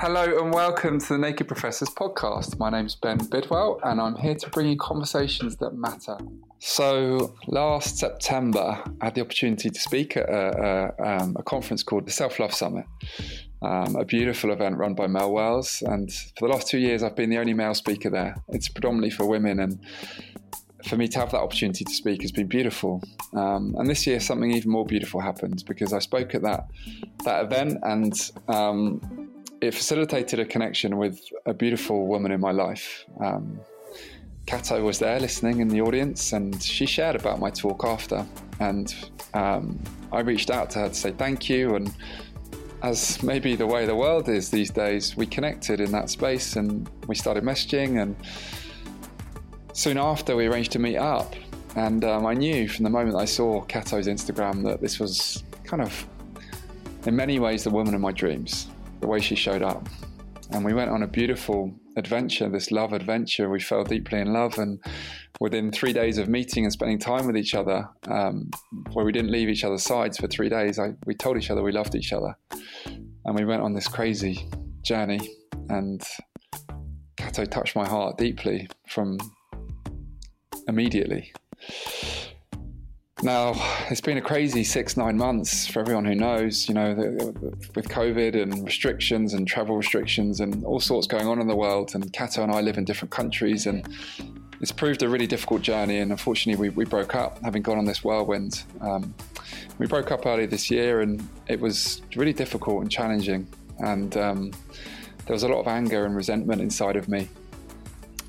Hello and welcome to the Naked Professors podcast. My name's Ben Bidwell and I'm here to bring you conversations that matter. So, last September, I had the opportunity to speak at a, a, um, a conference called the Self Love Summit, um, a beautiful event run by Mel Wells. And for the last two years, I've been the only male speaker there. It's predominantly for women. And for me to have that opportunity to speak has been beautiful. Um, and this year, something even more beautiful happened because I spoke at that that event, and um, it facilitated a connection with a beautiful woman in my life. Um, Cato was there listening in the audience, and she shared about my talk after. And um, I reached out to her to say thank you. And as maybe the way the world is these days, we connected in that space and we started messaging. And soon after, we arranged to meet up. And um, I knew from the moment I saw Cato's Instagram that this was kind of, in many ways, the woman of my dreams the way she showed up. And we went on a beautiful adventure, this love adventure. We fell deeply in love. And within three days of meeting and spending time with each other, um, where we didn't leave each other's sides for three days, I, we told each other we loved each other. And we went on this crazy journey. And Cato touched my heart deeply from immediately. Now, it's been a crazy six, nine months for everyone who knows, you know, with COVID and restrictions and travel restrictions and all sorts going on in the world. And Cato and I live in different countries, and it's proved a really difficult journey. And unfortunately, we, we broke up having gone on this whirlwind. Um, we broke up early this year, and it was really difficult and challenging. And um, there was a lot of anger and resentment inside of me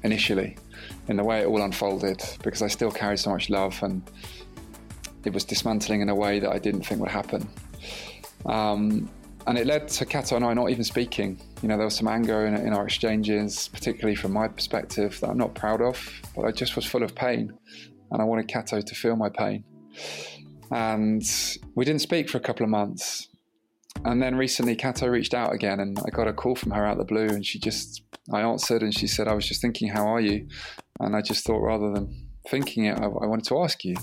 initially in the way it all unfolded because I still carried so much love and it was dismantling in a way that I didn't think would happen. Um, and it led to Cato and I not even speaking. You know, there was some anger in, in, our exchanges, particularly from my perspective, that I'm not proud of, but I just was full of pain. And I wanted Cato to feel my pain. And we didn't speak for a couple of months. And then recently, Cato reached out again, and I got a call from her out the blue. And she just, I answered, and she said, I was just thinking, how are you? And I just thought, rather than thinking it, I, I wanted to ask you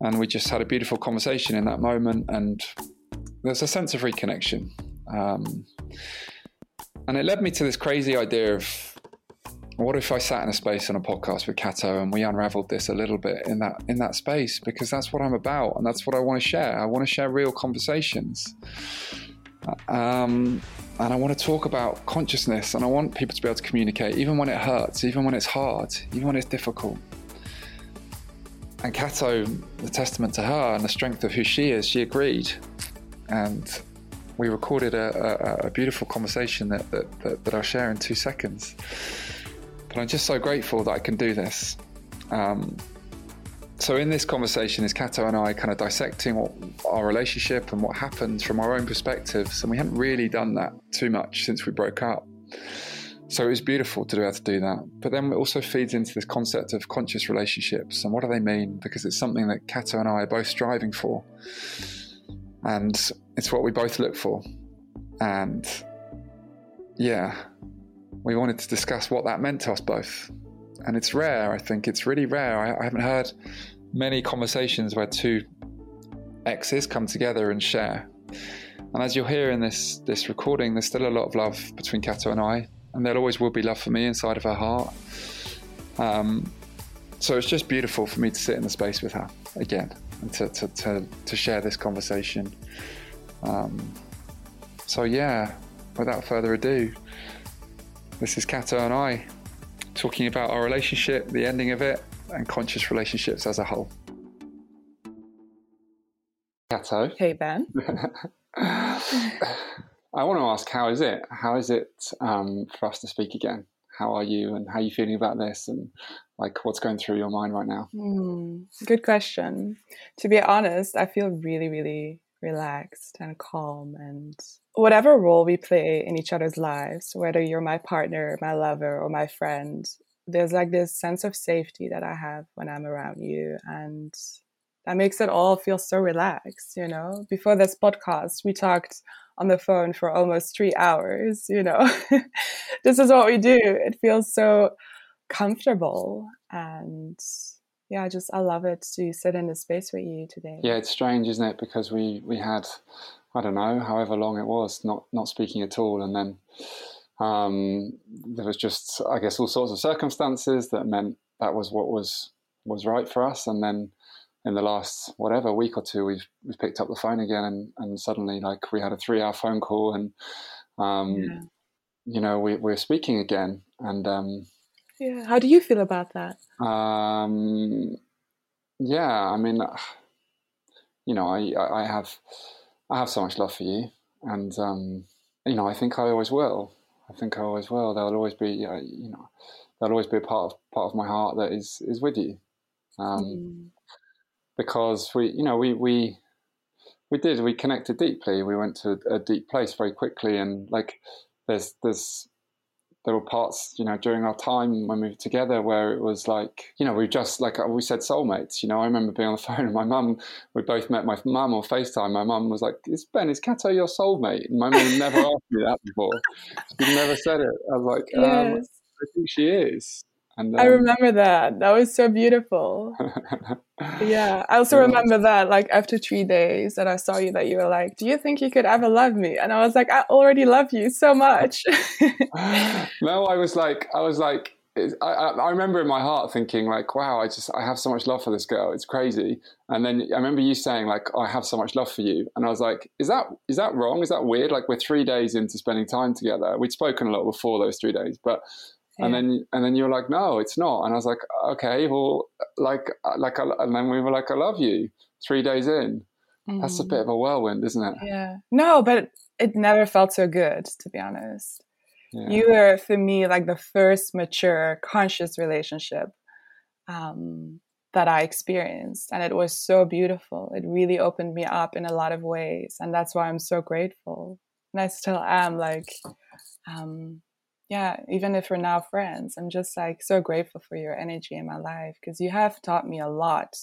and we just had a beautiful conversation in that moment and there's a sense of reconnection um, and it led me to this crazy idea of what if I sat in a space on a podcast with Cato and we unraveled this a little bit in that in that space because that's what I'm about and that's what I want to share. I want to share real conversations. Um, and I want to talk about consciousness and I want people to be able to communicate even when it hurts, even when it's hard, even when it's difficult and Cato, the testament to her and the strength of who she is, she agreed. And we recorded a, a, a beautiful conversation that, that, that, that, I'll share in two seconds. But I'm just so grateful that I can do this. Um, so, in this conversation, is Cato and I kind of dissecting what, our relationship and what happened from our own perspectives. And we haven't really done that too much since we broke up. So it was beautiful to be able to do that. But then it also feeds into this concept of conscious relationships and what do they mean? Because it's something that Cato and I are both striving for. And it's what we both look for. And yeah, we wanted to discuss what that meant to us both. And it's rare, I think. It's really rare. I, I haven't heard many conversations where two exes come together and share. And as you'll hear in this this recording, there's still a lot of love between Cato and I and there always will be love for me inside of her heart. Um, so it's just beautiful for me to sit in the space with her again. and to, to, to, to share this conversation. Um, so, yeah, without further ado, this is Cato and I talking about our relationship, the ending of it, and conscious relationships as a whole. Cato. Hey, Ben. I want to ask, how is it? How is it um, for us to speak again? How are you, and how are you feeling about this, and like what's going through your mind right now? Mm, good question. To be honest, I feel really, really relaxed and calm, and whatever role we play in each other's lives, whether you're my partner, my lover, or my friend, there's like this sense of safety that I have when I'm around you, and that makes it all feel so relaxed. You know, before this podcast, we talked on the phone for almost three hours. You know, this is what we do. It feels so comfortable and yeah, I just I love it to sit in the space with you today. Yeah, it's strange, isn't it? Because we we had I don't know, however long it was, not not speaking at all, and then um, there was just I guess all sorts of circumstances that meant that was what was was right for us, and then in the last whatever week or two, we've we've picked up the phone again, and, and suddenly like we had a three hour phone call, and um, yeah. you know we we're speaking again, and um, yeah, how do you feel about that? Um, yeah, I mean, you know, I I have I have so much love for you, and um, you know, I think I always will. I think I always will. There'll always be, uh, you know, there'll always be a part of part of my heart that is is with you. Um, mm because we, you know, we we we did we connected deeply. We went to a deep place very quickly, and like there's there's there were parts, you know, during our time when we were together where it was like, you know, we just like we said soulmates. You know, I remember being on the phone and my mum, we both met my mum on FaceTime. My mum was like, "Is Ben, is Cato your soulmate?" And my mum never asked me that before. She never said it. I was like, um, yes. um, "I think she is." And, I remember that. That was so beautiful. yeah. I also remember that, like, after three days that I saw you, that you were like, Do you think you could ever love me? And I was like, I already love you so much. no, I was like, I was like, I, I, remember in my heart thinking like, wow, I just I have so much love for this girl. It's crazy. And then I remember you saying like, oh, I have so much love for you. And I was like, is that is that wrong? Is that weird? Like we're three days into spending time together. We'd spoken a lot before those three days, but and then and then you were like, no, it's not. And I was like, okay, well, like like, and then we were like, I love you. Three days in, mm. that's a bit of a whirlwind, isn't it? Yeah. No, but it never felt so good, to be honest. Yeah. You were for me like the first mature, conscious relationship um, that I experienced, and it was so beautiful. It really opened me up in a lot of ways, and that's why I'm so grateful. And I still am like. Um, yeah, even if we're now friends, I'm just like so grateful for your energy in my life because you have taught me a lot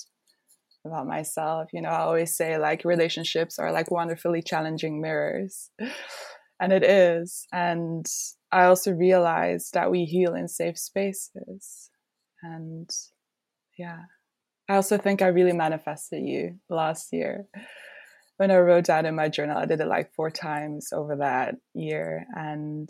about myself. You know, I always say like relationships are like wonderfully challenging mirrors, and it is. And I also realized that we heal in safe spaces. And yeah, I also think I really manifested you last year. When I wrote down in my journal, I did it like four times over that year. And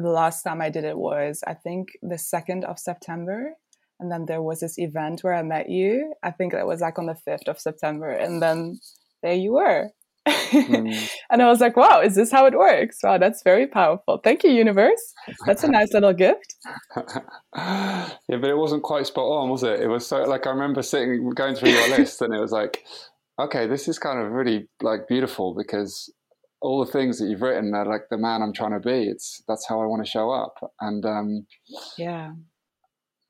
the last time I did it was, I think, the 2nd of September. And then there was this event where I met you. I think that was like on the 5th of September. And then there you were. Mm. and I was like, wow, is this how it works? Wow, that's very powerful. Thank you, universe. That's a nice little gift. yeah, but it wasn't quite spot on, was it? It was so like I remember sitting going through your list and it was like, okay, this is kind of really like beautiful because all the things that you've written are like the man I'm trying to be. It's that's how I want to show up, and um, yeah,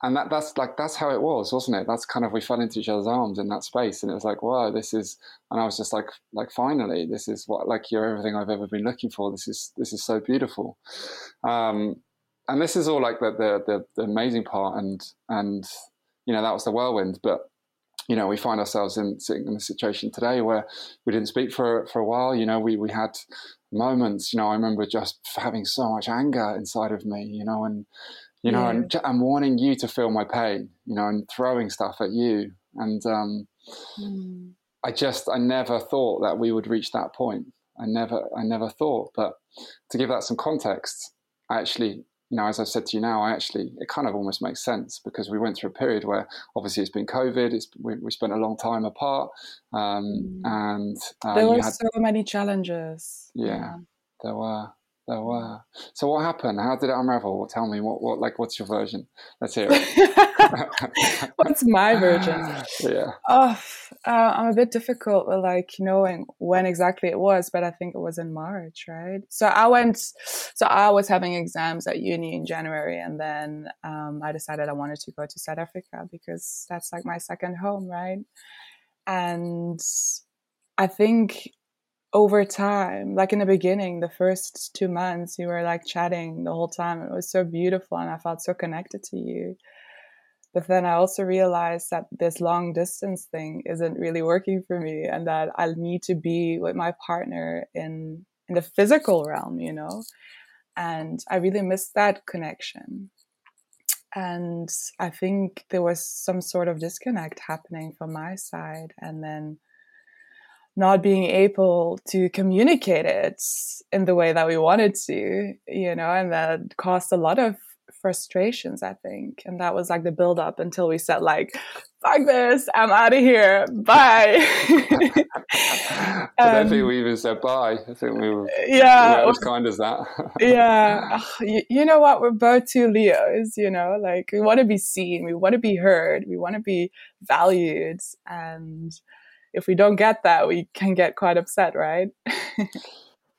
and that that's like that's how it was, wasn't it? That's kind of we fell into each other's arms in that space, and it was like, wow, this is, and I was just like, like finally, this is what like you're everything I've ever been looking for. This is this is so beautiful, um, and this is all like the, the the the amazing part, and and you know that was the whirlwind, but you know, we find ourselves in sitting in a situation today where we didn't speak for for a while. You know, we we had moments. You know, I remember just having so much anger inside of me. You know, and you know, yeah. and and wanting you to feel my pain. You know, and throwing stuff at you. And um, mm. I just I never thought that we would reach that point. I never I never thought. But to give that some context, I actually you know, as I've said to you now, I actually it kind of almost makes sense because we went through a period where obviously it's been COVID. It's we, we spent a long time apart, um, mm. and uh, there were had, so many challenges. Yeah, yeah, there were. There were. So what happened? How did it unravel? Tell me what, what like what's your version? Let's hear it. what's my version? Yeah. Oh, uh, I'm a bit difficult with like knowing when exactly it was, but I think it was in March, right? So I went. So I was having exams at uni in January, and then um, I decided I wanted to go to South Africa because that's like my second home, right? And I think over time, like in the beginning, the first two months, you were like chatting the whole time. It was so beautiful, and I felt so connected to you. But then I also realized that this long distance thing isn't really working for me, and that I need to be with my partner in in the physical realm, you know. And I really missed that connection. And I think there was some sort of disconnect happening from my side, and then not being able to communicate it in the way that we wanted to, you know, and that caused a lot of frustrations, I think. And that was like the build up until we said like, fuck this, I'm out of here. Bye. I don't think um, we even said bye. I think we were yeah, as kind as that. yeah. You, you know what? We're both two Leos, you know, like we want to be seen, we want to be heard, we want to be valued. And if we don't get that, we can get quite upset, right?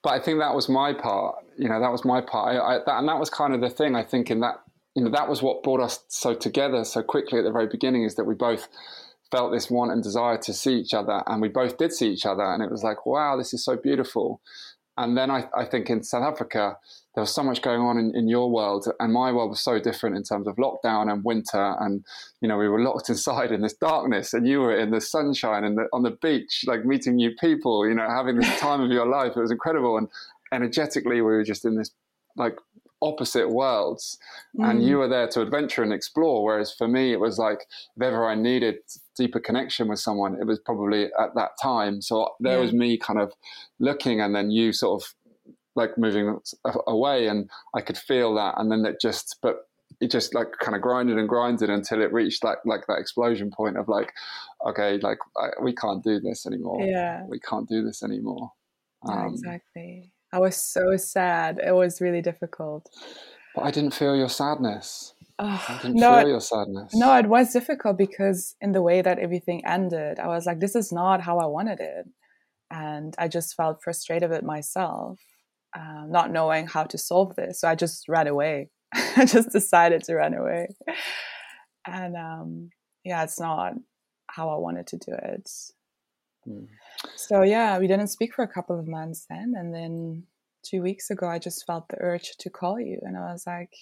but I think that was my part. You know, that was my part. I, I, that, and that was kind of the thing. I think in that, you know, that was what brought us so together so quickly at the very beginning is that we both felt this want and desire to see each other, and we both did see each other, and it was like, wow, this is so beautiful. And then I, I think in South Africa, there was so much going on in, in your world and my world was so different in terms of lockdown and winter and you know we were locked inside in this darkness and you were in the sunshine and on the beach like meeting new people you know having this time of your life it was incredible and energetically we were just in this like opposite worlds mm. and you were there to adventure and explore whereas for me it was like if ever i needed deeper connection with someone it was probably at that time so there yeah. was me kind of looking and then you sort of like moving away and I could feel that and then it just but it just like kind of grinded and grinded until it reached like like that explosion point of like okay like I, we can't do this anymore. Yeah. We can't do this anymore. Um, exactly. I was so sad. It was really difficult. But I didn't feel your sadness. I didn't no, feel your sadness. no it was difficult because in the way that everything ended I was like this is not how I wanted it. And I just felt frustrated with myself uh, not knowing how to solve this. So I just ran away. I just decided to run away. And um, yeah, it's not how I wanted to do it. Mm. So yeah, we didn't speak for a couple of months then. And then two weeks ago, I just felt the urge to call you. And I was like,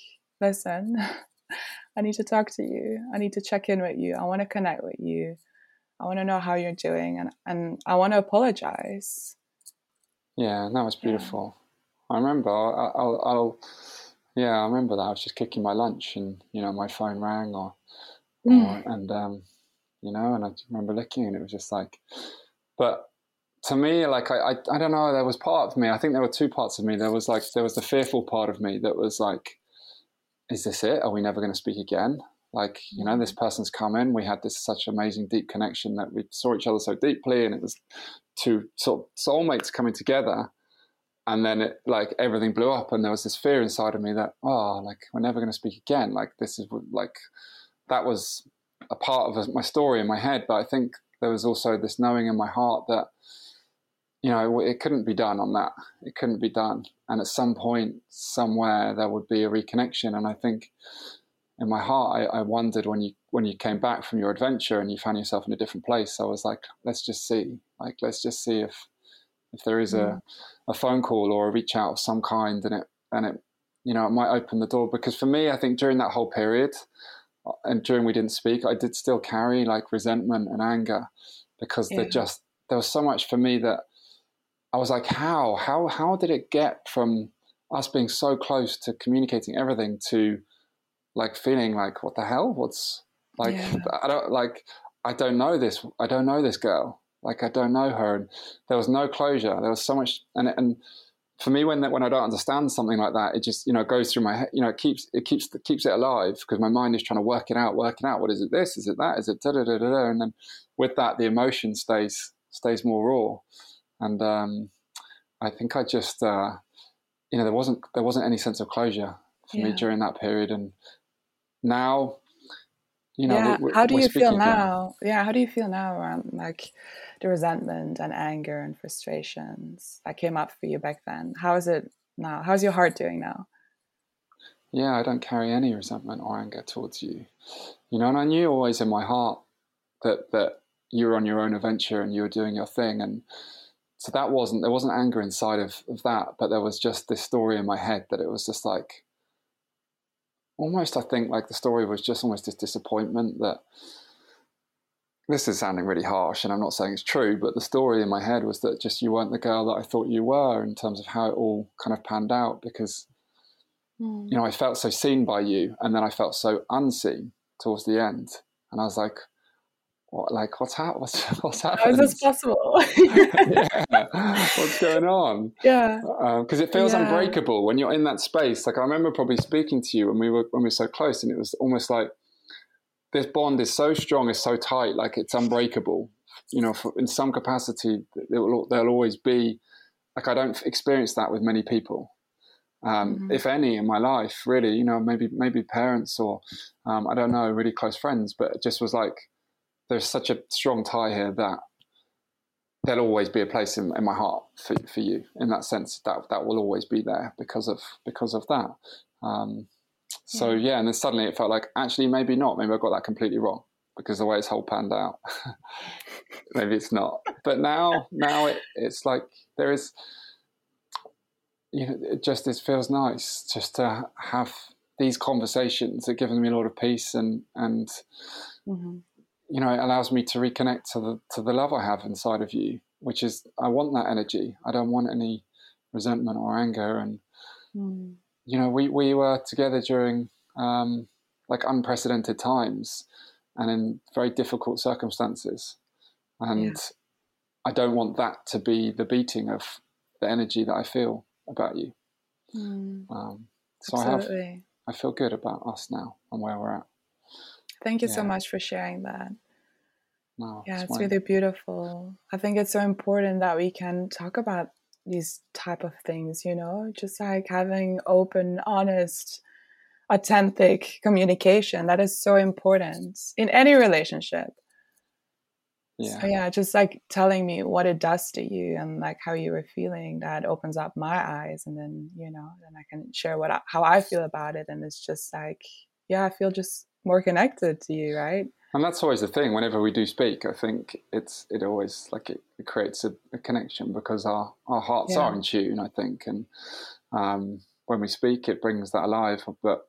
listen, I need to talk to you. I need to check in with you. I want to connect with you. I want to know how you're doing. And, and I want to apologize. Yeah, that was beautiful. I remember. I'll, I'll, I'll, yeah, I remember that. I was just cooking my lunch, and you know, my phone rang, or, mm. or and um, you know, and I remember looking, and it was just like, but to me, like I, I, I don't know. There was part of me. I think there were two parts of me. There was like there was the fearful part of me that was like, is this it? Are we never going to speak again? Like you know, this mm. person's come in. We had this such amazing deep connection that we saw each other so deeply, and it was two sort of soulmates coming together and then it like everything blew up and there was this fear inside of me that oh like we're never going to speak again. Like this is like that was a part of my story in my head but i think there was also this knowing in my heart that you know it couldn't be done on that. It couldn't be done. And at some point somewhere there would be a reconnection. And i think in my heart I, I wondered when you when you came back from your adventure and you found yourself in a different place i was like let's just see. Like let's just see if if there is a, mm. a phone call or a reach out of some kind and it and it you know it might open the door because for me i think during that whole period uh, and during we didn't speak i did still carry like resentment and anger because yeah. there just there was so much for me that i was like how how how did it get from us being so close to communicating everything to like feeling like what the hell what's like yeah. i don't like i don't know this i don't know this girl like I don't know her, and there was no closure. There was so much, and and for me, when that when I don't understand something like that, it just you know goes through my head. You know, it keeps it keeps it keeps it alive because my mind is trying to work it out, working out what is it this, is it that, is it da da da da, da. and then with that, the emotion stays stays more raw, and um, I think I just uh, you know there wasn't there wasn't any sense of closure for yeah. me during that period, and now you know, yeah. how do you feel now? Again. Yeah, how do you feel now around like the resentment and anger and frustrations that came up for you back then? How is it now? How's your heart doing now? Yeah, I don't carry any resentment or anger towards you. You know, and I knew always in my heart that that you were on your own adventure and you were doing your thing, and so that wasn't there wasn't anger inside of, of that, but there was just this story in my head that it was just like almost I think like the story was just almost this disappointment that this is sounding really harsh and I'm not saying it's true, but the story in my head was that just you weren't the girl that I thought you were in terms of how it all kind of panned out because mm. you know, I felt so seen by you and then I felt so unseen towards the end. And I was like, what like what's ha- what's what's happening? How is this possible? yeah. What's going on? Yeah. Because um, it feels yeah. unbreakable when you're in that space. Like I remember probably speaking to you when we were when we were so close, and it was almost like this bond is so strong, it's so tight, like it's unbreakable. You know, for, in some capacity, will, there'll always be. Like I don't experience that with many people. Um, mm-hmm. if any, in my life, really, you know, maybe maybe parents or um, I don't know, really close friends, but it just was like there's such a strong tie here that there'll always be a place in, in my heart for, for you in that sense that that will always be there because of because of that. Um, so yeah. yeah and then suddenly it felt like actually maybe not. Maybe i got that completely wrong because the way it's whole panned out maybe it's not. But now now it, it's like there is you know it just it feels nice just to have these conversations that gives me a lot of peace and and mm-hmm you know, it allows me to reconnect to the to the love I have inside of you, which is I want that energy. I don't want any resentment or anger. And mm. you know, we we were together during um, like unprecedented times and in very difficult circumstances, and yeah. I don't want that to be the beating of the energy that I feel about you. Mm. Um, so Absolutely. I have I feel good about us now and where we're at. Thank you yeah. so much for sharing that. No, yeah, it's, it's really beautiful. I think it's so important that we can talk about these type of things, you know, just like having open, honest, authentic communication. That is so important in any relationship. Yeah. So yeah, just like telling me what it does to you and like how you were feeling, that opens up my eyes, and then you know, then I can share what I, how I feel about it, and it's just like, yeah, I feel just more connected to you, right? And that's always the thing. Whenever we do speak, I think it's it always like it, it creates a, a, connection because our our hearts yeah. are in tune. I think, and um, when we speak, it brings that alive. But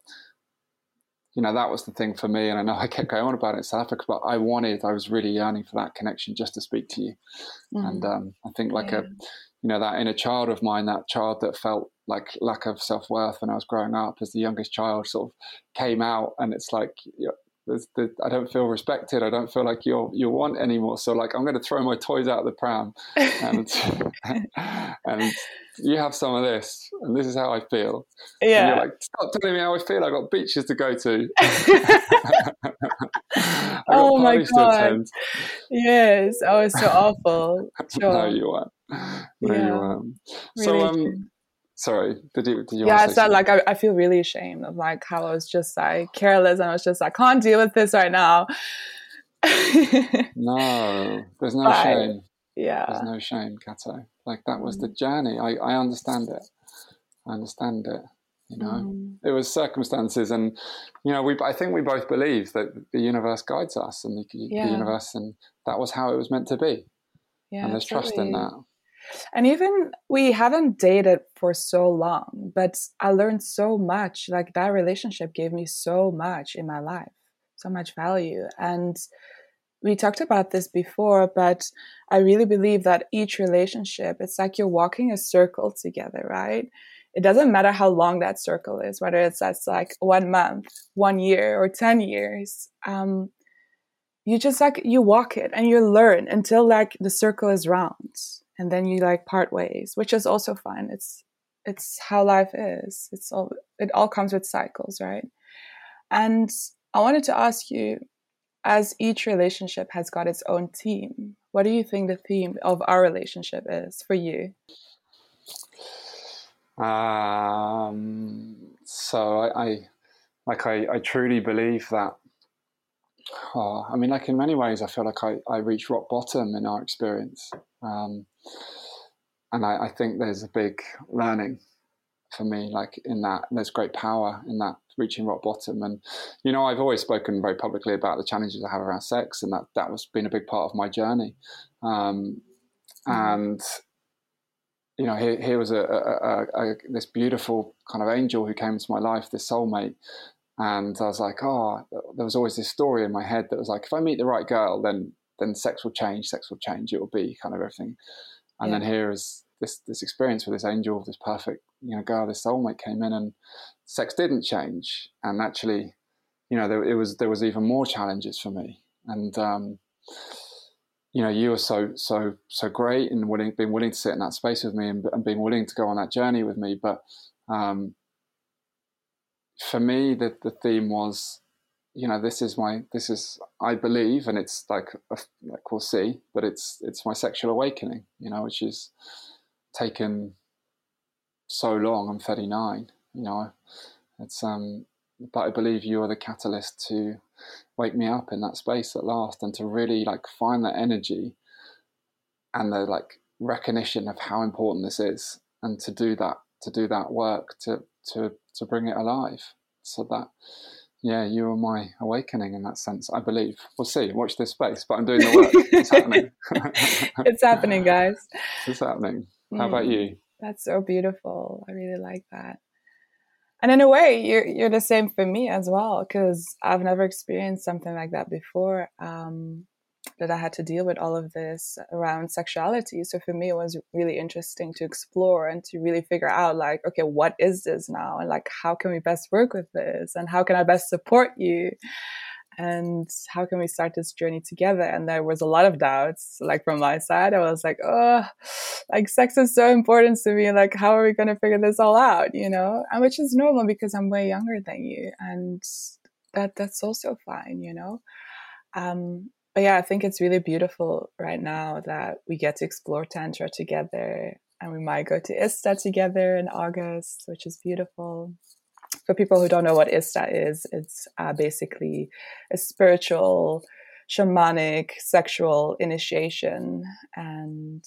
you know, that was the thing for me. And I know I kept going on about it in South Africa, but I wanted, I was really yearning for that connection just to speak to you. Mm. And um, I think like yeah. a, you know, that inner child of mine, that child that felt like lack of self worth when I was growing up as the youngest child, sort of came out, and it's like the, I don't feel respected. I don't feel like you're you want anymore. So like I'm going to throw my toys out of the pram, and and you have some of this, and this is how I feel. Yeah. And you're like, stop telling me how I feel. I got beaches to go to. oh my god! Yes, oh, it's so awful. Sure. no, you weren't. No, yeah. you weren't. So really um sorry did you did you yeah it's not like I, I feel really ashamed of like how i was just like careless and i was just like can't deal with this right now no there's no but, shame yeah there's no shame Cato like that was mm. the journey i i understand it i understand it you know mm. it was circumstances and you know we i think we both believe that the universe guides us and the, yeah. the universe and that was how it was meant to be yeah, and there's absolutely. trust in that and even we haven't dated for so long, but I learned so much. Like that relationship gave me so much in my life, so much value. And we talked about this before, but I really believe that each relationship, it's like you're walking a circle together, right? It doesn't matter how long that circle is, whether it's that's like one month, one year, or 10 years. Um, you just like, you walk it and you learn until like the circle is round and then you like part ways, which is also fine. It's it's how life is. It's all it all comes with cycles, right? And I wanted to ask you, as each relationship has got its own theme, what do you think the theme of our relationship is for you? Um, so I, I like I, I truly believe that oh, I mean, like in many ways, I feel like I, I reached rock bottom in our experience. Um, and I, I, think there's a big learning for me, like in that, there's great power in that reaching rock bottom. And, you know, I've always spoken very publicly about the challenges I have around sex, and that, that was been a big part of my journey. Um, mm-hmm. and, you know, here, here was a, a, a, this beautiful kind of angel who came into my life, this soulmate, and I was like, oh, there was always this story in my head that was like, if I meet the right girl, then then sex will change, sex will change, it will be kind of everything. And yeah. then here is this this experience with this angel, this perfect you know girl, this soulmate came in, and sex didn't change, and actually, you know, there it was there was even more challenges for me, and um, you know, you were so so so great and willing, being willing to sit in that space with me, and, and being willing to go on that journey with me, but um, for me, the, the theme was, you know, this is my, this is, I believe, and it's like, like we'll see, but it's, it's my sexual awakening, you know, which is taken so long. I'm 39, you know, it's, um, but I believe you are the catalyst to wake me up in that space at last and to really like find that energy and the like recognition of how important this is and to do that to do that work to to to bring it alive. So that, yeah, you are my awakening in that sense. I believe. We'll see. Watch this space, but I'm doing the work. it's happening. it's happening, guys. It's happening. How mm. about you? That's so beautiful. I really like that. And in a way, you're you're the same for me as well because I've never experienced something like that before. Um, that I had to deal with all of this around sexuality. So for me, it was really interesting to explore and to really figure out, like, okay, what is this now? And like, how can we best work with this? And how can I best support you? And how can we start this journey together? And there was a lot of doubts, like from my side. I was like, oh, like sex is so important to me. Like, how are we going to figure this all out? You know, and which is normal because I'm way younger than you. And that that's also fine, you know. Um, but yeah, I think it's really beautiful right now that we get to explore Tantra together and we might go to ISTA together in August, which is beautiful. For people who don't know what ISTA is, it's uh, basically a spiritual, shamanic, sexual initiation. And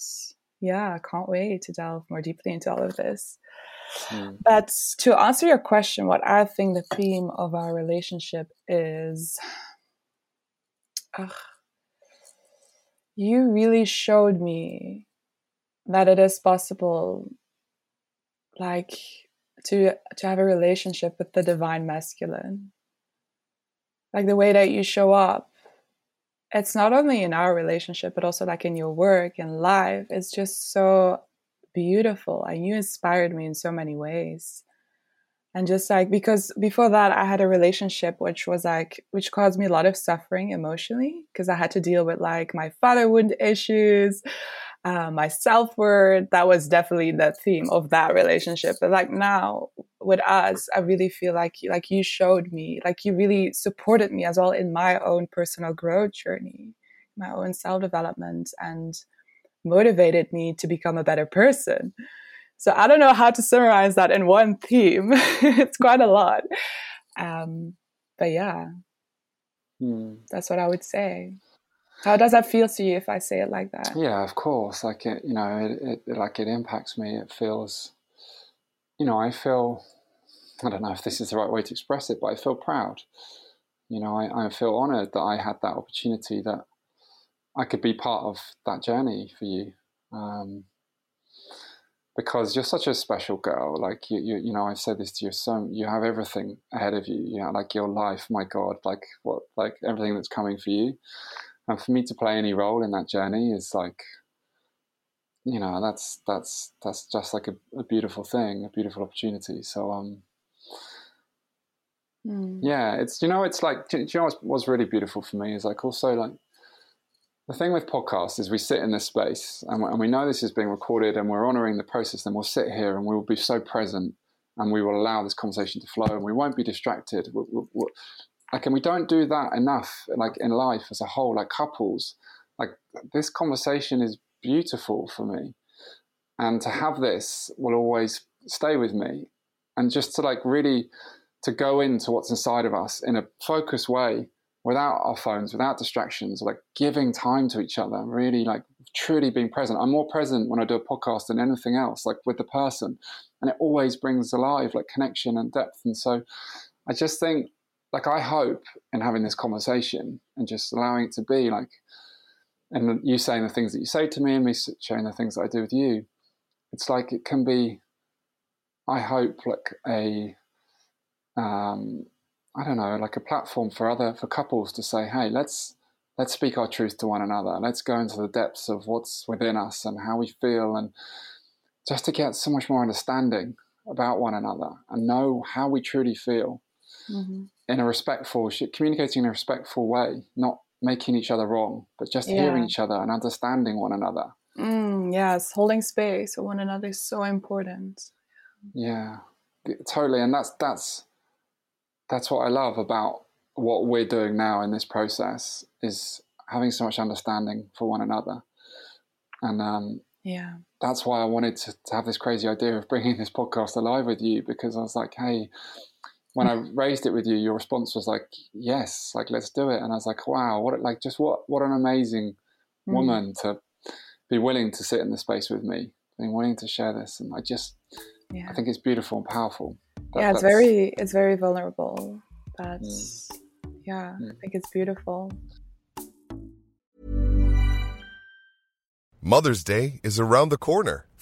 yeah, I can't wait to delve more deeply into all of this. Mm. But to answer your question, what I think the theme of our relationship is. Ugh, you really showed me that it is possible like to to have a relationship with the divine masculine. Like the way that you show up it's not only in our relationship but also like in your work and life. It's just so beautiful and you inspired me in so many ways. And just like because before that i had a relationship which was like which caused me a lot of suffering emotionally because i had to deal with like my fatherhood issues uh, my self-worth that was definitely the theme of that relationship but like now with us i really feel like like you showed me like you really supported me as well in my own personal growth journey my own self-development and motivated me to become a better person so I don't know how to summarize that in one theme. it's quite a lot. Um, but yeah, hmm. that's what I would say. How does that feel to you if I say it like that? Yeah, of course. Like it, you know, it, it like it impacts me. It feels, you know, I feel. I don't know if this is the right way to express it, but I feel proud. You know, I, I feel honoured that I had that opportunity that I could be part of that journey for you. Um, because you're such a special girl. Like you, you, you know, I've said this to you. So you have everything ahead of you. You know, like your life. My God, like what, like everything that's coming for you. And for me to play any role in that journey is like, you know, that's that's that's just like a, a beautiful thing, a beautiful opportunity. So, um, mm. yeah, it's you know, it's like you know, what's, what's really beautiful for me is like also like the thing with podcasts is we sit in this space and, and we know this is being recorded and we're honoring the process and we'll sit here and we will be so present and we will allow this conversation to flow and we won't be distracted we'll, we'll, like and we don't do that enough like in life as a whole like couples like this conversation is beautiful for me and to have this will always stay with me and just to like really to go into what's inside of us in a focused way without our phones, without distractions, like giving time to each other, really like truly being present. I'm more present when I do a podcast than anything else, like with the person. And it always brings alive like connection and depth. And so I just think, like, I hope in having this conversation and just allowing it to be like, and you saying the things that you say to me and me sharing the things that I do with you, it's like it can be, I hope, like a, um, I don't know, like a platform for other for couples to say, hey, let's let's speak our truth to one another. Let's go into the depths of what's within us and how we feel, and just to get so much more understanding about one another and know how we truly feel mm-hmm. in a respectful, communicating in a respectful way, not making each other wrong, but just yeah. hearing each other and understanding one another. Mm, yes, holding space for one another is so important. Yeah, totally, and that's that's that's what I love about what we're doing now in this process is having so much understanding for one another. And um, yeah, that's why I wanted to, to, have this crazy idea of bringing this podcast alive with you because I was like, hey, when I raised it with you, your response was like, yes, like let's do it. And I was like, wow, what like just what what an amazing mm. woman to be willing to sit in the space with me, being willing to share this. And I just, yeah. I think it's beautiful and powerful. That, yeah, it's very it's very vulnerable. That's mm. yeah, mm. I think it's beautiful. Mother's Day is around the corner.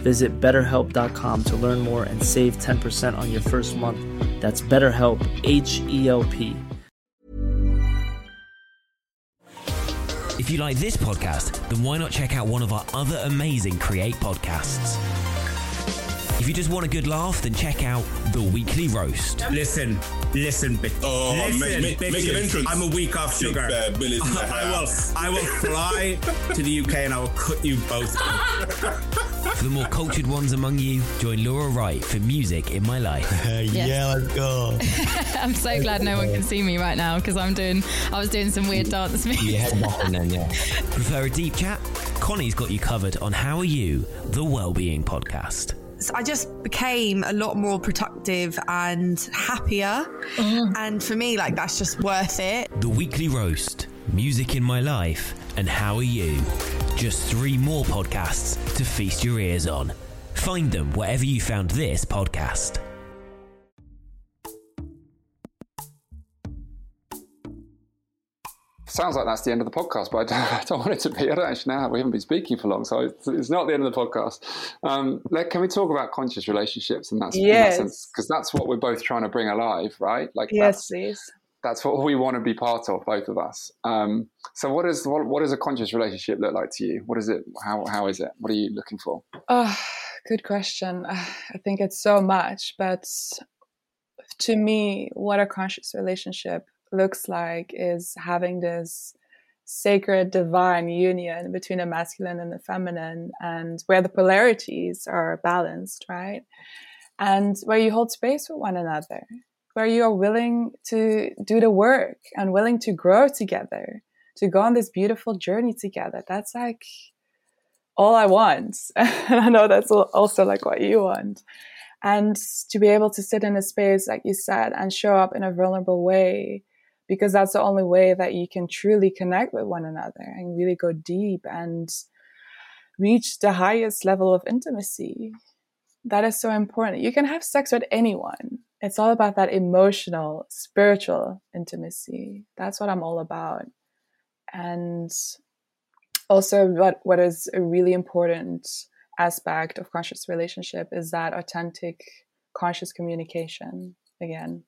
Visit betterhelp.com to learn more and save 10% on your first month. That's BetterHelp, H E L P. If you like this podcast, then why not check out one of our other amazing Create podcasts? If you just want a good laugh, then check out The Weekly Roast. Listen, listen, bitch. Oh, listen, make, make, make an entrance. I'm a week off sugar. I will, I will fly to the UK and I will cut you both. For the more cultured ones among you, join Laura Wright for Music in My Life. yeah, let's go. I'm so glad no one can see me right now because I'm doing, I was doing some weird dance moves. Yeah, then, yeah. Prefer a deep chat? Connie's got you covered on How Are You, the Wellbeing Podcast. I just became a lot more productive and happier. Mm. And for me, like, that's just worth it. The Weekly Roast, Music in My Life, and How Are You? Just three more podcasts to feast your ears on. Find them wherever you found this podcast. sounds like that's the end of the podcast, but I don't, I don't, want it to be. I don't actually know. We haven't been speaking for long, so it's, it's not the end of the podcast. Um, like, can we talk about conscious relationships and that's yes. because that that's what we're both trying to bring alive, right? Like, yes, please. That's what we want to be part of, both of us. Um, so, what is what, what does a conscious relationship look like to you? What is it? How how is it? What are you looking for? Oh, good question. I think it's so much, but to me, what a conscious relationship looks like is having this sacred divine union between the masculine and the feminine and where the polarities are balanced right and where you hold space for one another where you are willing to do the work and willing to grow together to go on this beautiful journey together that's like all i want and i know that's also like what you want and to be able to sit in a space like you said and show up in a vulnerable way because that's the only way that you can truly connect with one another and really go deep and reach the highest level of intimacy. That is so important. You can have sex with anyone. It's all about that emotional, spiritual intimacy. That's what I'm all about. And also what what is a really important aspect of conscious relationship is that authentic conscious communication again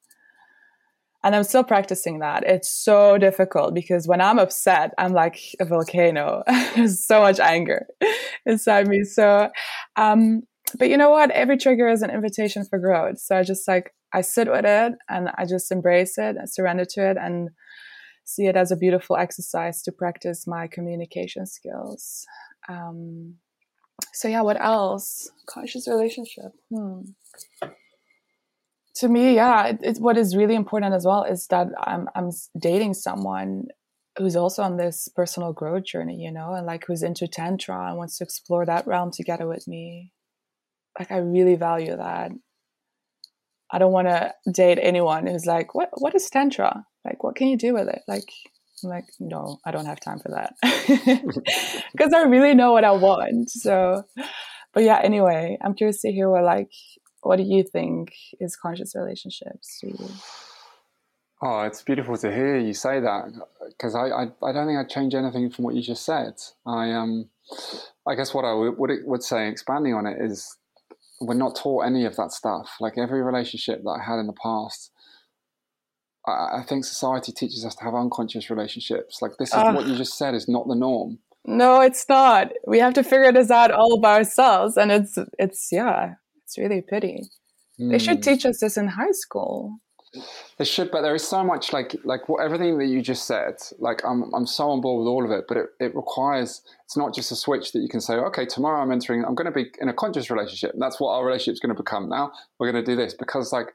and I'm still practicing that. It's so difficult because when I'm upset, I'm like a volcano. There's so much anger inside me. So, um, but you know what? Every trigger is an invitation for growth. So I just like, I sit with it and I just embrace it and surrender to it and see it as a beautiful exercise to practice my communication skills. Um, so yeah, what else? Conscious relationship. Hmm to me, yeah, it, it, what is really important as well is that I'm I'm dating someone who's also on this personal growth journey, you know, and like who's into tantra and wants to explore that realm together with me. Like I really value that. I don't want to date anyone who's like, "What what is tantra? Like what can you do with it?" Like I'm like, "No, I don't have time for that." Because I really know what I want. So but yeah, anyway, I'm curious to hear what like what do you think is conscious relationships to you? Oh, it's beautiful to hear you say that because I, I, I, don't think I'd change anything from what you just said. I um, I guess what I would, would say, expanding on it, is we're not taught any of that stuff. Like every relationship that I had in the past, I, I think society teaches us to have unconscious relationships. Like this is uh, what you just said is not the norm. No, it's not. We have to figure this out all by ourselves, and it's it's yeah, it's really a pity. Mm. They should hmm. teach us this in high school. They should, but there is so much like like what, everything that you just said. Like I'm I'm so on board with all of it, but it, it requires it's not just a switch that you can say, okay, tomorrow I'm entering. I'm going to be in a conscious relationship. That's what our relationship's going to become. Now we're going to do this because like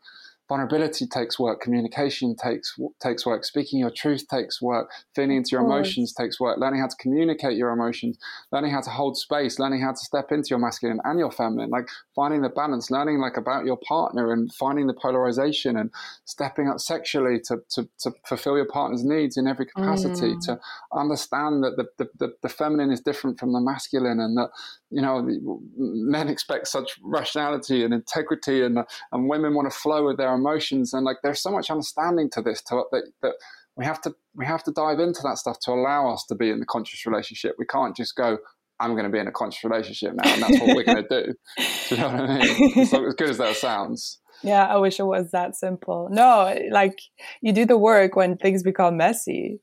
vulnerability takes work communication takes takes work speaking your truth takes work feeling into your emotions takes work learning how to communicate your emotions learning how to hold space learning how to step into your masculine and your feminine like finding the balance learning like about your partner and finding the polarization and stepping up sexually to, to, to fulfill your partner's needs in every capacity mm. to understand that the, the, the, feminine is different from the masculine and that you know men expect such rationality and integrity and, and women want to flow with their emotions. And like there's so much understanding to this to, that, that we have to we have to dive into that stuff to allow us to be in the conscious relationship. We can't just go i'm going to be in a conscious relationship now and that's what we're going to do. Do you know what i mean? So as good as that sounds. Yeah i wish it was that simple. No like you do the work when things become messy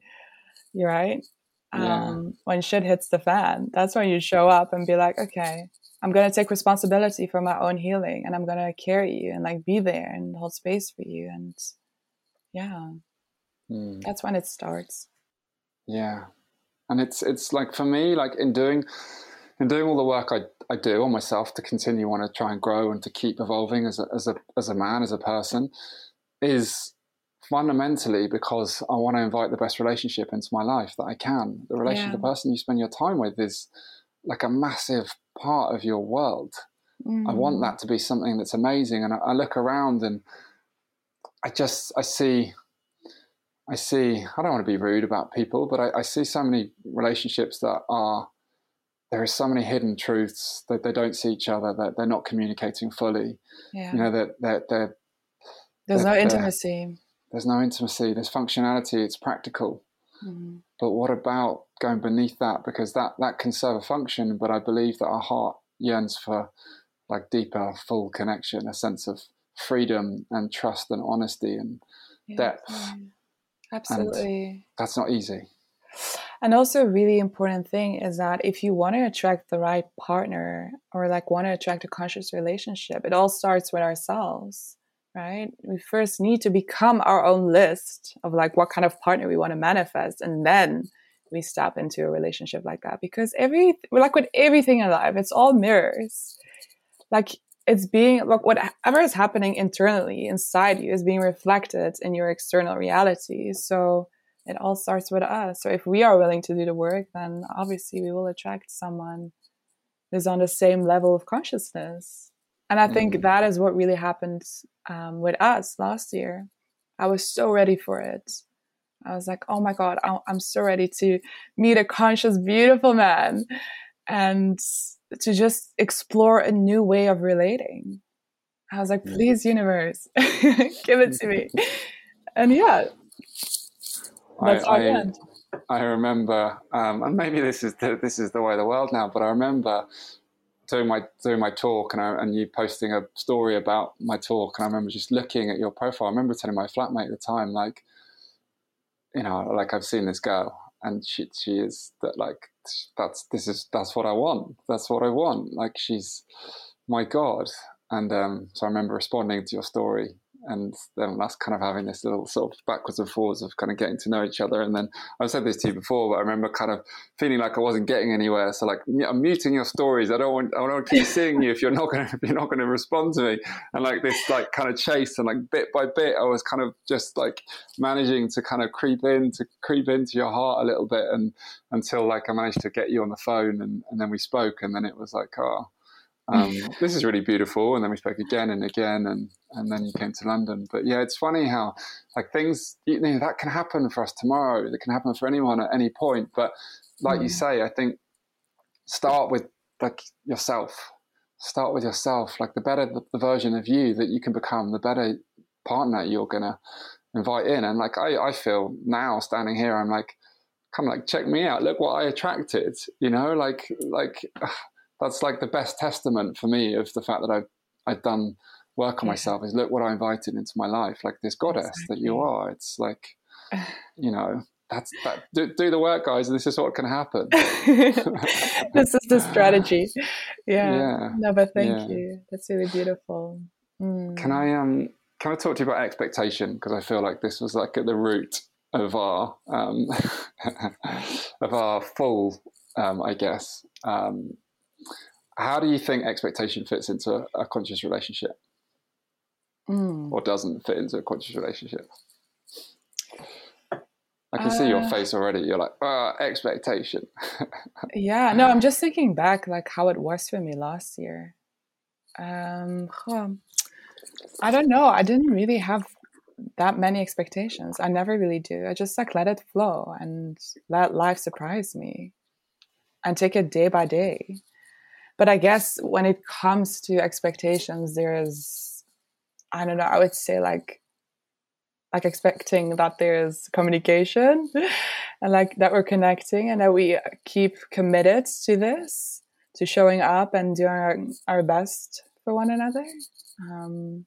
you're right yeah. um, when shit hits the fan that's when you show up and be like okay I'm going to take responsibility for my own healing and I'm going to carry you and like be there and hold space for you. And yeah, mm. that's when it starts. Yeah. And it's, it's like for me, like in doing, in doing all the work I, I do on myself to continue want to try and grow and to keep evolving as a, as a, as a man, as a person is fundamentally because I want to invite the best relationship into my life that I can. The relationship, yeah. the person you spend your time with is, like a massive part of your world. Mm. I want mm. that to be something that's amazing. And I, I, look around and I just I see I see I don't want to be rude about people, but I, I see so many relationships that are there are so many hidden truths that they don't see each other, that they're not communicating fully. Yeah. You know, that they're, they're, there's they're, no intimacy. There's no intimacy. There's functionality. It's practical. Mm-hmm. But what about going beneath that? Because that, that can serve a function, but I believe that our heart yearns for like deeper, full connection, a sense of freedom and trust and honesty and yeah, depth. Absolutely. And that's not easy. And also, a really important thing is that if you want to attract the right partner or like want to attract a conscious relationship, it all starts with ourselves. Right? We first need to become our own list of like what kind of partner we want to manifest, and then we step into a relationship like that. Because every like with everything in life, it's all mirrors. Like it's being like whatever is happening internally inside you is being reflected in your external reality. So it all starts with us. So if we are willing to do the work, then obviously we will attract someone who's on the same level of consciousness. And I think mm. that is what really happened um, with us last year. I was so ready for it. I was like, oh my God, I'm so ready to meet a conscious, beautiful man and to just explore a new way of relating. I was like, please, universe, give it to me. And yeah, that's I, I, I remember, um, and maybe this is the, this is the way of the world now, but I remember doing my doing my talk and, I, and you posting a story about my talk, and I remember just looking at your profile. I remember telling my flatmate at the time, like, you know, like I've seen this girl, and she she is that like that's this is that's what I want. That's what I want. Like she's my god. And um, so I remember responding to your story and then us kind of having this little sort of backwards and forwards of kind of getting to know each other. And then I've said this to you before, but I remember kind of feeling like I wasn't getting anywhere. So like I'm muting your stories. I don't want I don't keep seeing you if you're not going to you're not going to respond to me. And like this like kind of chase and like bit by bit, I was kind of just like managing to kind of creep in to creep into your heart a little bit and until like I managed to get you on the phone and, and then we spoke and then it was like oh um, this is really beautiful. And then we spoke again and again, and and then you came to London. But yeah, it's funny how like things you know that can happen for us tomorrow. That can happen for anyone at any point. But like mm. you say, I think start with like yourself. Start with yourself. Like the better the, the version of you that you can become, the better partner you're gonna invite in. And like I, I feel now standing here, I'm like, come like check me out. Look what I attracted. You know, like like that's like the best testament for me of the fact that I've I've done work on myself is look what I invited into my life, like this goddess exactly. that you are. It's like, you know, that's that. Do, do, the work, guys. This is what can happen. this is the strategy. Yeah. yeah. No, but thank yeah. you. That's really beautiful. Mm. Can I um can I talk to you about expectation because I feel like this was like at the root of our um of our full um I guess um how do you think expectation fits into a conscious relationship? Mm. Or doesn't fit into a conscious relationship? I can uh, see your uh. face already. You're like, ah, expectation. yeah, no, I'm just thinking back, like how it was for me last year. Um, I don't know. I didn't really have that many expectations. I never really do. I just like let it flow and let life surprise me and take it day by day but I guess when it comes to expectations, there's, I don't know, I would say like, like expecting that there's communication and like that we're connecting and that we keep committed to this, to showing up and doing our, our best for one another. Um,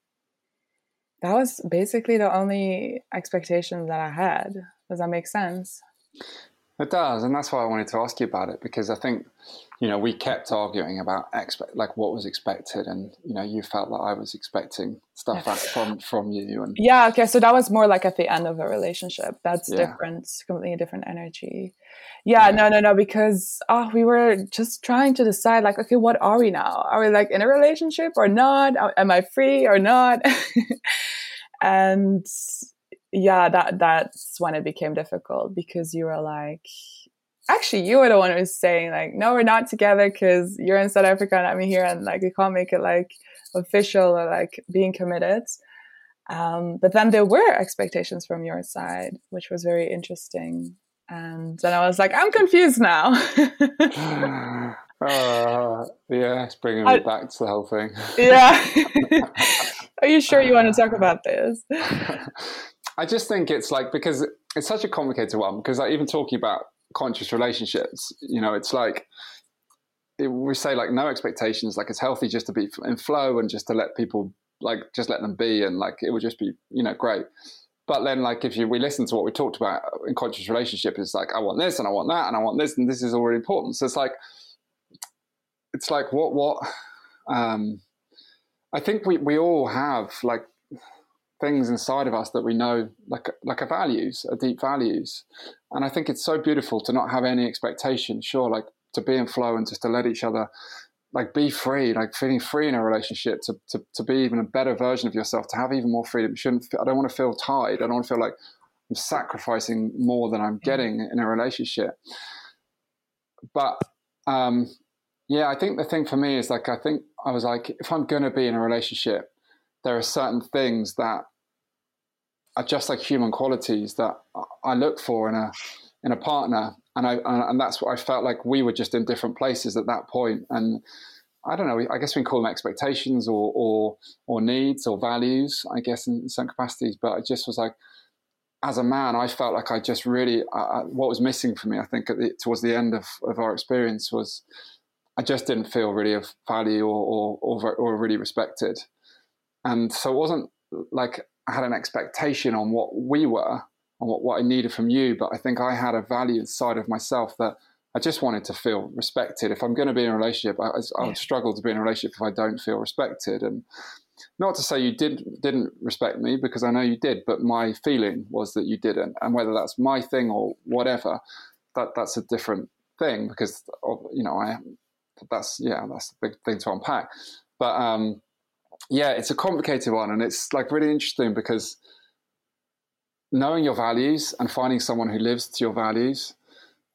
that was basically the only expectation that I had. Does that make sense? It does, and that's why I wanted to ask you about it because I think you know, we kept arguing about expect like what was expected, and you know, you felt that I was expecting stuff from from you. And yeah, okay, so that was more like at the end of a relationship. That's yeah. different, completely different energy. Yeah, yeah, no, no, no, because oh, we were just trying to decide, like, okay, what are we now? Are we like in a relationship or not? Am I free or not? and yeah, that that's when it became difficult because you were like actually you were the one who was saying like no we're not together because you're in south africa and i'm here and like we can't make it like official or like being committed. Um, but then there were expectations from your side which was very interesting. And then i was like i'm confused now. Uh, yeah it's bringing me I, back to the whole thing. Yeah. Are you sure you want to talk about this i just think it's like because it's such a complicated one because like, even talking about conscious relationships. You know, it's like it, we say like no expectations. Like it's healthy just to be in flow and just to let people like just let them be, and like it would just be you know great. But then, like, if you we listen to what we talked about in conscious relationship, it's like I want this and I want that and I want this and this is already important. So it's like, it's like what what. Um, I think we we all have like things inside of us that we know like like our values our deep values. And i think it's so beautiful to not have any expectation sure like to be in flow and just to let each other like be free like feeling free in a relationship to, to, to be even a better version of yourself to have even more freedom. You shouldn't i don't want to feel tied. I don't want to feel like i'm sacrificing more than i'm getting in a relationship. But um yeah i think the thing for me is like i think i was like if i'm going to be in a relationship there are certain things that are just like human qualities that I look for in a in a partner, and I and that's what I felt like we were just in different places at that point, and I don't know. I guess we can call them expectations or or or needs or values. I guess in some capacities, but it just was like. As a man, I felt like I just really what was missing for me. I think the, towards the end of, of our experience was I just didn't feel really of value or, or, or, or really respected. And so it wasn't like I had an expectation on what we were and what, what I needed from you, but I think I had a value side of myself that I just wanted to feel respected. If I'm going to be in a relationship, I, I would struggle to be in a relationship if I don't feel respected. And not to say you did didn't respect me because I know you did, but my feeling was that you didn't. And whether that's my thing or whatever, that that's a different thing because you know I that's yeah that's a big thing to unpack. But um, yeah, it's a complicated one, and it's like really interesting because knowing your values and finding someone who lives to your values,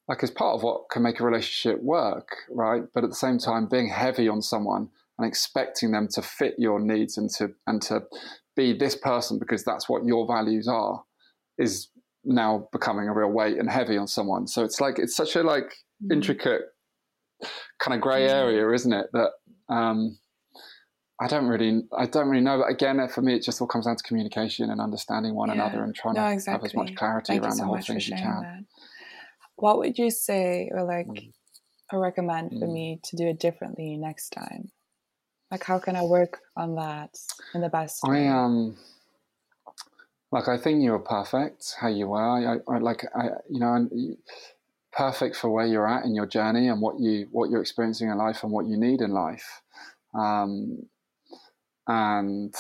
like is part of what can make a relationship work, right? But at the same time, being heavy on someone and expecting them to fit your needs and to and to be this person because that's what your values are is now becoming a real weight and heavy on someone. So it's like it's such a like mm-hmm. intricate kind of gray area, isn't it? That um, I don't really, I don't really know. But again, for me, it just all comes down to communication and understanding one yeah. another and trying no, to exactly. have as much clarity Thank around so the whole thing as you can. That. What would you say, or like, mm. or recommend mm. for me to do it differently next time? Like, how can I work on that in the best way? I um, like, I think you were perfect how you were. I, I like, I, you know, perfect for where you're at in your journey and what you what you're experiencing in life and what you need in life. Um, and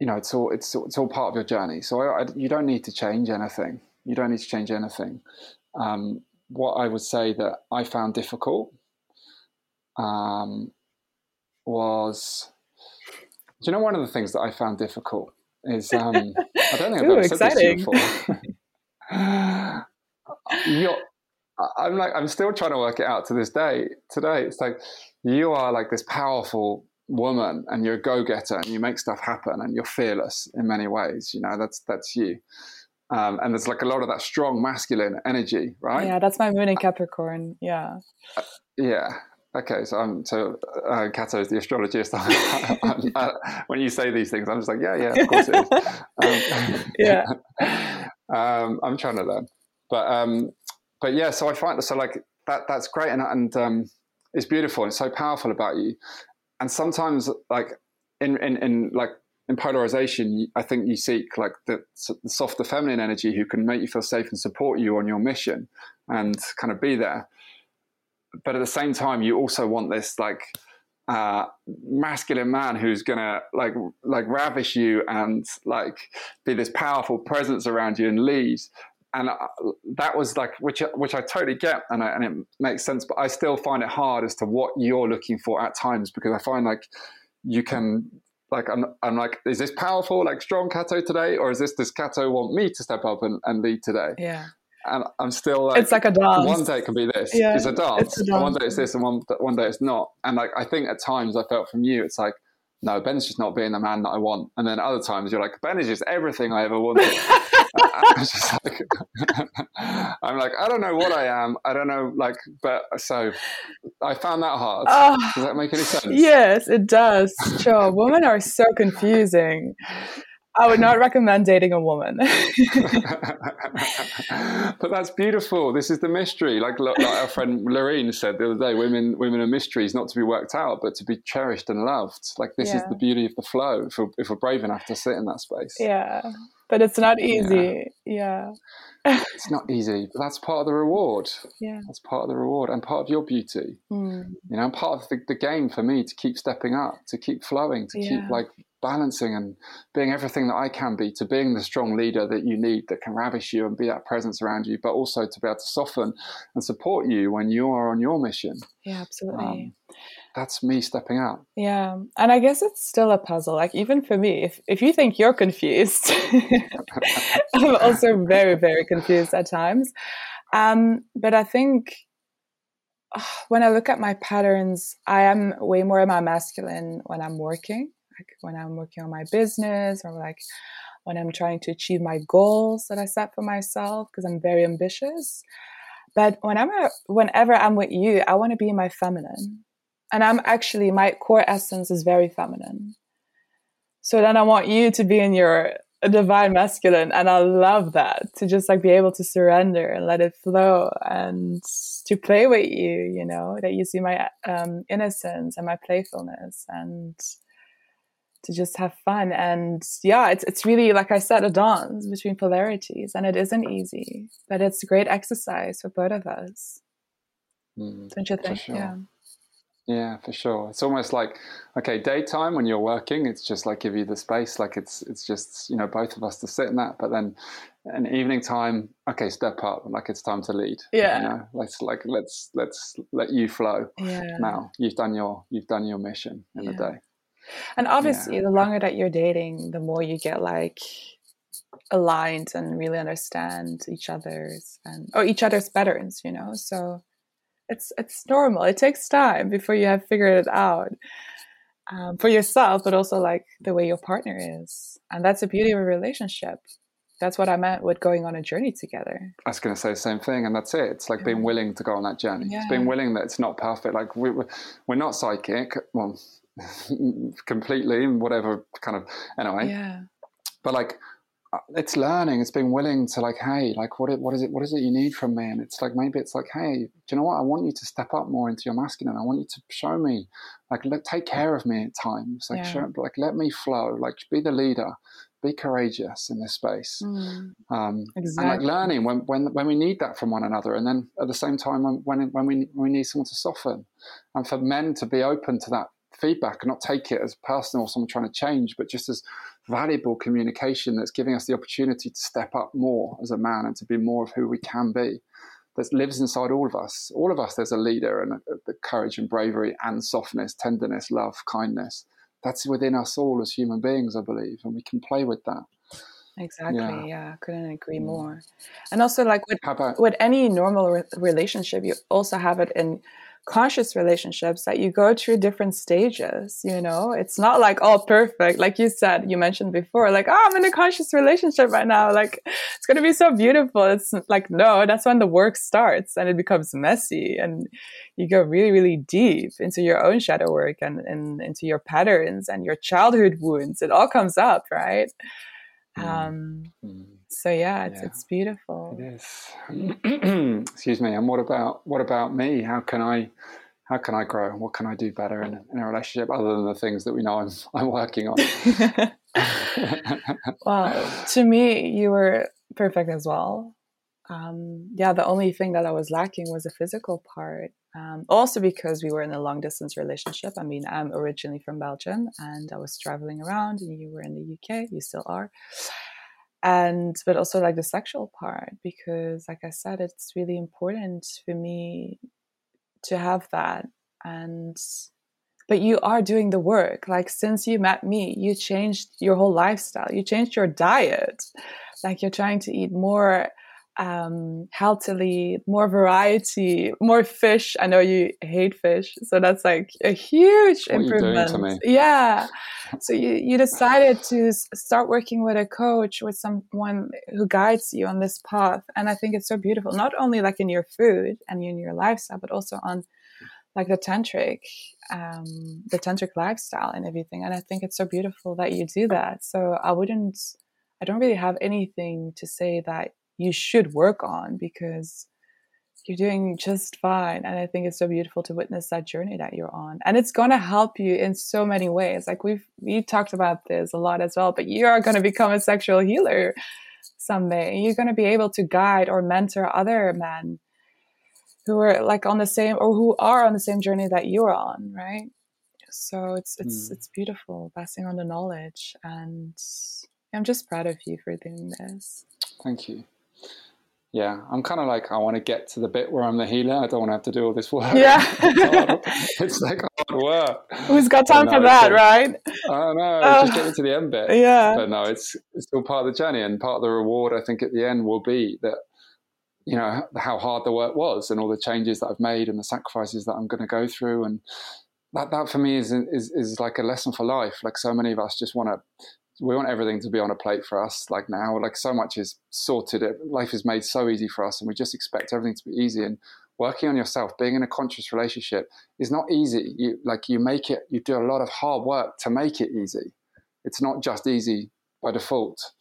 you know it's all it's it's all part of your journey. So I, I, you don't need to change anything. You don't need to change anything. Um, what I would say that I found difficult um, was, do you know, one of the things that I found difficult is um, I don't think I've Ooh, ever said this before. You're, I'm like I'm still trying to work it out to this day. Today, it's like you are like this powerful woman and you're a go-getter and you make stuff happen and you're fearless in many ways you know that's that's you. Um, and there's like a lot of that strong masculine energy right? Yeah that's my moon in capricorn yeah. Uh, yeah. Okay so i'm so uh, Cato is the astrologist. Uh, when you say these things i'm just like yeah yeah of course it is. Um, yeah. Um, i'm trying to learn. But um but yeah so i find that so like that that's great and and um it's beautiful and it's so powerful about you. And sometimes, like in in, in like in polarization, I think you seek like the, the, softer feminine energy who can make you feel safe and support you on your mission and kind of be there. But at the same time, you also want this like uh, masculine man who's gonna like like ravish you and like be this powerful presence around you and lead and uh, that was like which which I totally get and, I, and it makes sense but I still find it hard as to what you're looking for at times because I find like you can like I'm, I'm like is this powerful like strong Cato today or is this does Cato want me to step up and, and lead today? Yeah. And I'm still like it's like a dance. one day it can be this. Yeah, it's a dance, it's a dance. one day it's this and one, one day it's not. And like I think at times I felt from you it's like no, Ben's just not being the man that I want. And then other times you're like, Ben is just everything I ever wanted. like, I'm like, I don't know what I am. I don't know, like, but so I found that hard. Uh, does that make any sense? Yes, it does. Sure. Women are so confusing. I would not recommend dating a woman. but that's beautiful. This is the mystery. Like, like our friend Lorraine said the other day, women women are mysteries, not to be worked out, but to be cherished and loved. Like this yeah. is the beauty of the flow. If we're, if we're brave enough to sit in that space. Yeah, but it's not easy. Yeah. it's not easy, but that's part of the reward. Yeah. That's part of the reward and part of your beauty. Mm. You know, and part of the, the game for me to keep stepping up, to keep flowing, to Yeah. keep like balancing and being everything that I can be, to being the strong leader that you need that can ravish you and be that presence around you, but also to be able to soften and support you when you are on your mission. Yeah, absolutely. Um, that's me stepping out. Yeah, and I guess it's still a puzzle. Like even for me, if if you think you're confused, I'm also very very confused at times. Um, but I think ah, when I look at my patterns, I am way more in my masculine when I'm working, like when I'm working on my business or like when I'm trying to achieve my goals that I set for myself because I'm very ambitious. But whenever whenever I'm with you, I want to be in my feminine and I'm actually my core essence is very feminine. So then I want you to be in your divine masculine, and I love that to just like be able to surrender and let it flow and to play with you. You know that you see my um, innocence and my playfulness and to just have fun and yeah it's it's really like i said a dance between polarities and it isn't easy but it's a great exercise for both of us Mm, don't you think sure. yeah Yeah, for sure. It's almost like okay, daytime when you're working, it's just like give you the space, like it's it's just you know both of us to sit in that. But then, an evening time, okay, step up, like it's time to lead. Yeah. you know, let's like let's let's let you flow. Yeah. Now you've done your you've done your mission in the day. And obviously, the longer that you're dating, the more you get like aligned and really understand each other's and or each other's patterns. You know, so it's it's normal. It takes time before you have figured it out um, for yourself, but also like the way your partner is, and that's the beauty of a relationship. That's what I meant with going on a journey together. I was going to say the same thing, and that's it. It's like being willing to go on that journey. It's being willing that it's not perfect. Like we, we're not psychic, well, completely, in whatever kind of anyway. Yeah. But like, uh, it's learning. It's being willing to like, hey, like, what it, what is it? What is it you need from me? And it's like maybe it's like, hey, do you know what? I want you to step up more into your masculine. I want you to show me, like, let, take care of me at times. Like, Yeah. show, like, let me flow. Like, be the leader. Be courageous in this space. Mm. Um, and like learning when, when when we need that from one another, and then at the same time when when, when we when we need someone to soften, and for men to be open to that feedback and not take it as personal or someone trying to change, but just as valuable communication that's giving us the opportunity to step up more as a man and to be more of who we can be. That lives inside all of us. All of us, there's a leader and a, the courage and bravery and softness, tenderness, love, kindness. That's within us all as human beings, I believe, and we can play with that. Exactly. Yeah. Yeah. couldn't agree mm. more. And also, like with about with any normal re- relationship, you also have it in conscious relationships that you go through different stages. You know, it's not like all perfect. Like you said, you mentioned before, like, oh, I'm in a conscious relationship right now. Like, it's going to be so beautiful. It's like, no, that's when the work starts and it becomes messy and you go really, really deep into your own shadow work and, and into your patterns and your childhood wounds. It all comes up, right? Um, so yeah, it's, Yeah. it's beautiful. It is. Excuse me. And what about what about me? How can I how can I grow? What can I do better in, in a relationship other than the things that we know I'm I'm working on? well, to me, you were perfect as well. Um, yeah, the only thing that I was lacking was the physical part. Um, also because we were in a long distance relationship. I mean, I'm originally from Belgium and I was traveling around, and you were in the UK. You still are. And but also like the sexual part because, like I said, it's really important for me to have that. And but you are doing the work. Like since you met me you changed your whole lifestyle. You changed your diet. Like you're trying to eat more um healthily more variety more fish. I know you hate fish so that's like a huge What improvement. yeah. So you, you decided to start working with a coach with someone who guides you on this path and i think it's so beautiful not only like in your food and in your lifestyle but also on like the tantric um the tantric lifestyle and everything and i think it's so beautiful that you do that. So i wouldn't i don't really have anything to say that you should work on because you're doing just fine and i think it's so beautiful to witness that journey that you're on and it's going to help you in so many ways like we've we talked about this a lot as well but you are going to become a sexual healer someday. You're going to be able to guide or mentor other men who are like on the same or who are on the same journey that you're on, right? So it's it's mm. it's beautiful passing on the knowledge, and I'm just proud of you for doing this. Thank you. Yeah, I'm kind of like I want to get to the bit where I'm the healer. I don't want to have to do all this work. Yeah, it's like hard work. Who's got time for that, right? I don't know. Uh, just get to the end bit. Yeah, but no, it's it's still part of the journey, and part of the reward. I think at the end will be that you know how hard the work was, and all the changes that I've made, and the sacrifices that I'm going to go through, and that that for me is is is like a lesson for life. Like so many of us just want to we want everything to be on a plate for us like now like so much is sorted life is made so easy for us and we just expect everything to be easy and working on yourself being in a conscious relationship is not easy. You like you make it you do a lot of hard work to make it easy. It's not just easy by default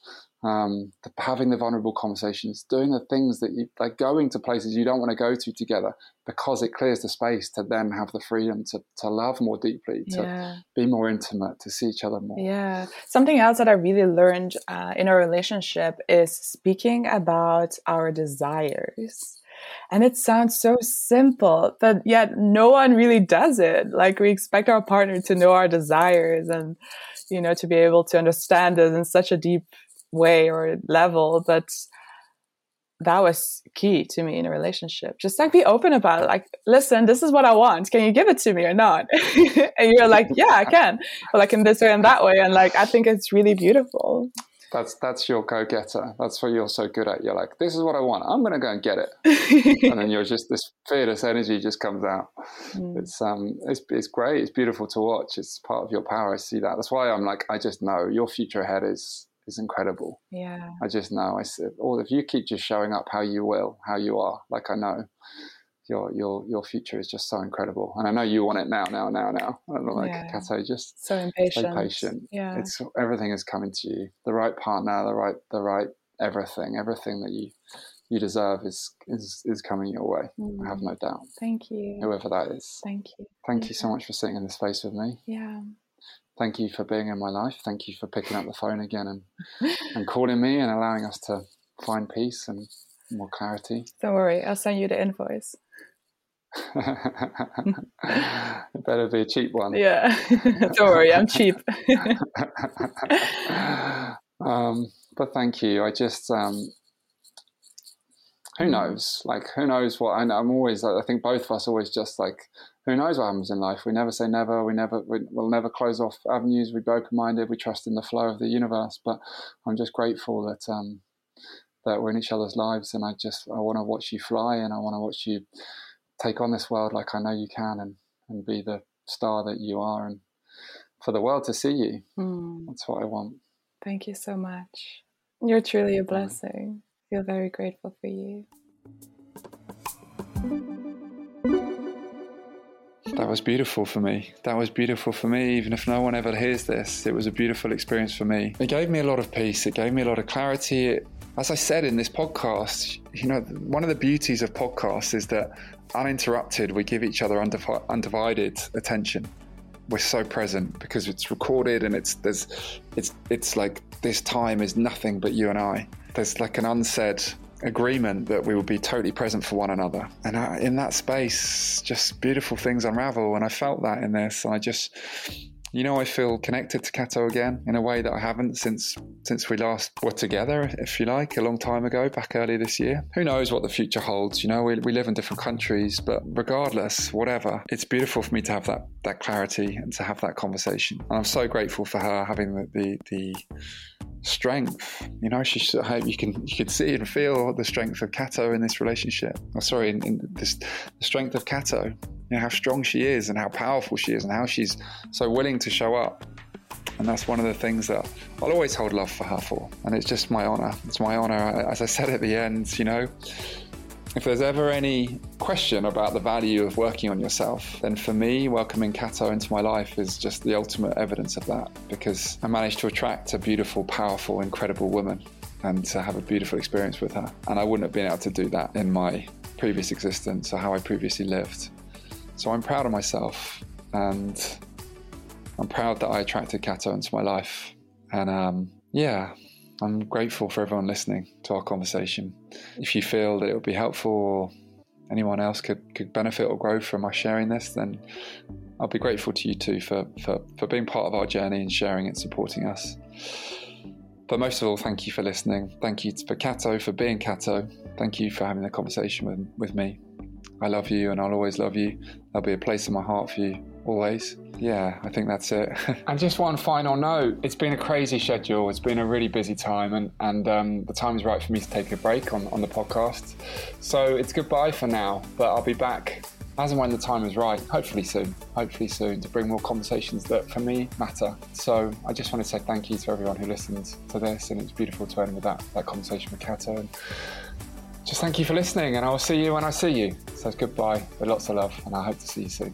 um, the, having the vulnerable conversations, doing the things that you like, going to places you don't want to go to together because it clears the space to then have the freedom to, to love more deeply, to yeah. be more intimate, to see each other more. Yeah. Something else that I really learned uh, in our relationship is speaking about our desires. And it sounds so simple, but yet no one really does it. Like we expect our partner to know our desires and, you know, to be able to understand it in such a deep way or level, but that was key to me in a relationship. Just like be open about it. Like, listen, this is what I want. Can you give it to me or not? and you're like, yeah, I can. But like in this way and that way. And like, I think it's really beautiful. That's that's your go getter. That's what you're so good at. You're like, this is what I want. I'm gonna go and get it. and then you're just this fearless energy just comes out. Mm. It's um it's it's great. It's beautiful to watch. It's part of your power. I see that. That's why I'm like, I just know your future ahead is is incredible. Yeah. I just know. I said, or if you keep just showing up how you will, how you are, like I know, your your your future is just so incredible. And I know you want it now, now, now, now. I don't know, like yeah. Cato, just so impatient. So patient. Yeah. It's everything is coming to you. The right partner, the right the right everything, everything that you you deserve is is is coming your way. Mm. I have no doubt. Thank you. Whoever that is. Thank you. Thank yeah. you so much for sitting in this space with me. Yeah thank you for being in my life. Thank you for picking up the phone again and, and calling me and allowing us to find peace and more clarity. Don't worry, I'll send you the invoice. it better be a cheap one. Yeah. Don't worry, I'm cheap. um, but thank you. I just, um, who knows? Like, who knows what? And I'm always, I think both of us always just like who knows what happens in life? We never say never. We never we, will never close off avenues. We be open minded. We trust in the flow of the universe. But I'm just grateful that um, that we're in each other's lives, and I just I want to watch you fly, and I want to watch you take on this world like I know you can, and and be the star that you are, and for the world to see you. Mm. That's what I want. Thank you so much. You're truly a blessing. Feel very grateful for you. That was beautiful for me. That was beautiful for me. Even if no one ever hears this, it was a beautiful experience for me. It gave me a lot of peace. It gave me a lot of clarity. It, as I said in this podcast, you know, one of the beauties of podcasts is that uninterrupted, we give each other undivided attention. We're so present because it's recorded and it's there's it's it's like this time is nothing but you and I. There's like an unsaid agreement that we will be totally present for one another. And I, in that space, just beautiful things unravel. And I felt that in this. And I just, you know, I feel connected to Cato again in a way that I haven't since since we last were together, if you like, a long time ago, back early this year. Who knows what the future holds? You know, we, we live in different countries, but regardless, whatever, it's beautiful for me to have that that clarity and to have that conversation. And I'm so grateful for her having the the, the strength. You know, I hope you can you can see and feel the strength of Cato in this relationship. Oh, sorry, in, in this the strength of Cato you know, how strong she is and how powerful she is and how she's so willing to show up. And that's one of the things that I'll always hold love for her for. And it's just my honor. It's my honor. As I said at the end, you know, if there's ever any question about the value of working on yourself, then for me, welcoming Cato into my life is just the ultimate evidence of that because I managed to attract a beautiful, powerful, incredible woman and to have a beautiful experience with her. And I wouldn't have been able to do that in my previous existence or how I previously lived. So I'm proud of myself and I'm proud that I attracted Cato into my life. And um, yeah, I'm grateful for everyone listening to our conversation. If you feel that it would be helpful or anyone else could, could benefit or grow from us sharing this, then I'll be grateful to you too for, for, for being part of our journey and sharing and supporting us. But most of all, thank you for listening. Thank you for Cato for being Cato. Thank you for having the conversation with, with me. I love you and I'll always love you. There'll be a place in my heart for you always. Yeah, I think that's it. and just one final note it's been a crazy schedule, it's been a really busy time, and, and um, the time is right for me to take a break on, on the podcast. So it's goodbye for now, but I'll be back as and when the time is right, hopefully soon, hopefully soon, to bring more conversations that for me matter. So I just want to say thank you to everyone who listens to this, and it's beautiful to end with that, that conversation with Cato. And just thank you for listening, and I will see you when I see you. So goodbye with lots of love, and I hope to see you soon.